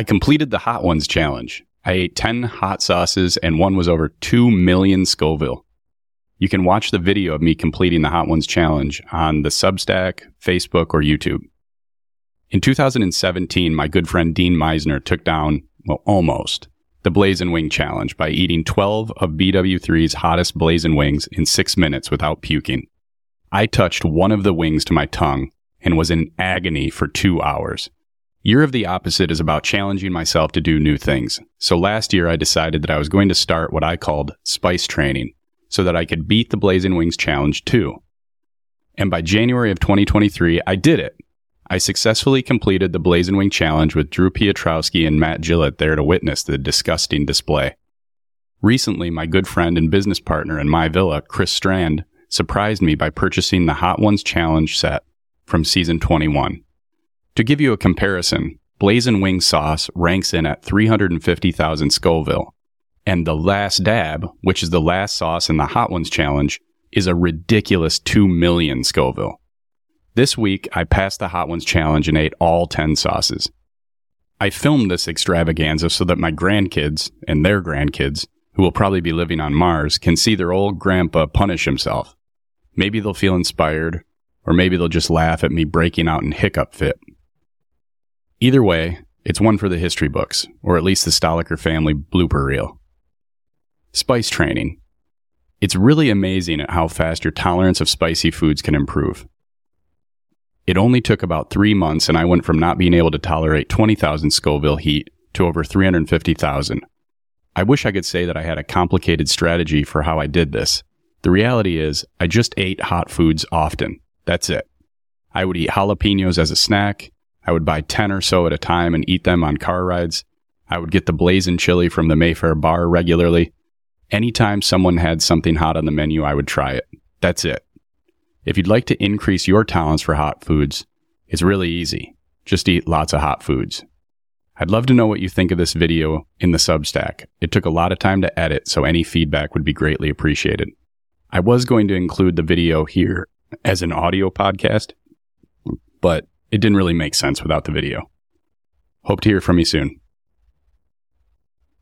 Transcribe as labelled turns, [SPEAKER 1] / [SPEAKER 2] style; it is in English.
[SPEAKER 1] I completed the Hot Ones challenge. I ate 10 hot sauces and one was over 2 million Scoville. You can watch the video of me completing the Hot Ones challenge on the Substack, Facebook, or YouTube. In 2017, my good friend Dean Miesner took down, well, almost, the Blazing Wing Challenge by eating 12 of BW3's hottest blazing wings in six minutes without puking. I touched one of the wings to my tongue and was in agony for two hours. Year of the Opposite is about challenging myself to do new things. So last year I decided that I was going to start what I called spice training so that I could beat the Blazing Wings challenge too. And by January of 2023, I did it. I successfully completed the Blazing Wing Challenge with Drew Piotrowski and Matt Gillett there to witness the disgusting display. Recently, my good friend and business partner in MyVilla, Chris Strandt, surprised me by purchasing the Hot Ones Challenge set from season 21. To give you a comparison, Blazing Wing sauce ranks in at 350,000 Scoville, and the last dab, which is the last sauce in the Hot Ones Challenge, is a ridiculous 2 million Scoville. This week, I passed the Hot Ones challenge and ate all 10 sauces. I filmed this extravaganza so that my grandkids and their grandkids, who will probably be living on Mars, can see their old grandpa punish himself. Maybe they'll feel inspired, or maybe they'll just laugh at me breaking out in hiccup fit. Either way, it's one for the history books, or at least the Stoliker family blooper reel. Spice training. It's really amazing at how fast your tolerance of spicy foods can improve. It only took about three months, and I went from not being able to tolerate 20,000 Scoville heat to over 350,000. I wish I could say that I had a complicated strategy for how I did this. The reality is, I just ate hot foods often. That's it. I would eat jalapenos as a snack. I would buy 10 or so at a time and eat them on car rides. I would get the blazing chili from the Mayfair bar regularly. Anytime someone had something hot on the menu, I would try it. That's it. If you'd like to increase your talents for hot foods, it's really easy. Just eat lots of hot foods. I'd love to know what you think of this video in the Substack. It took a lot of time to edit, so any feedback would be greatly appreciated. I was going to include the video here as an audio podcast, but it didn't really make sense without the video. Hope to hear from you soon.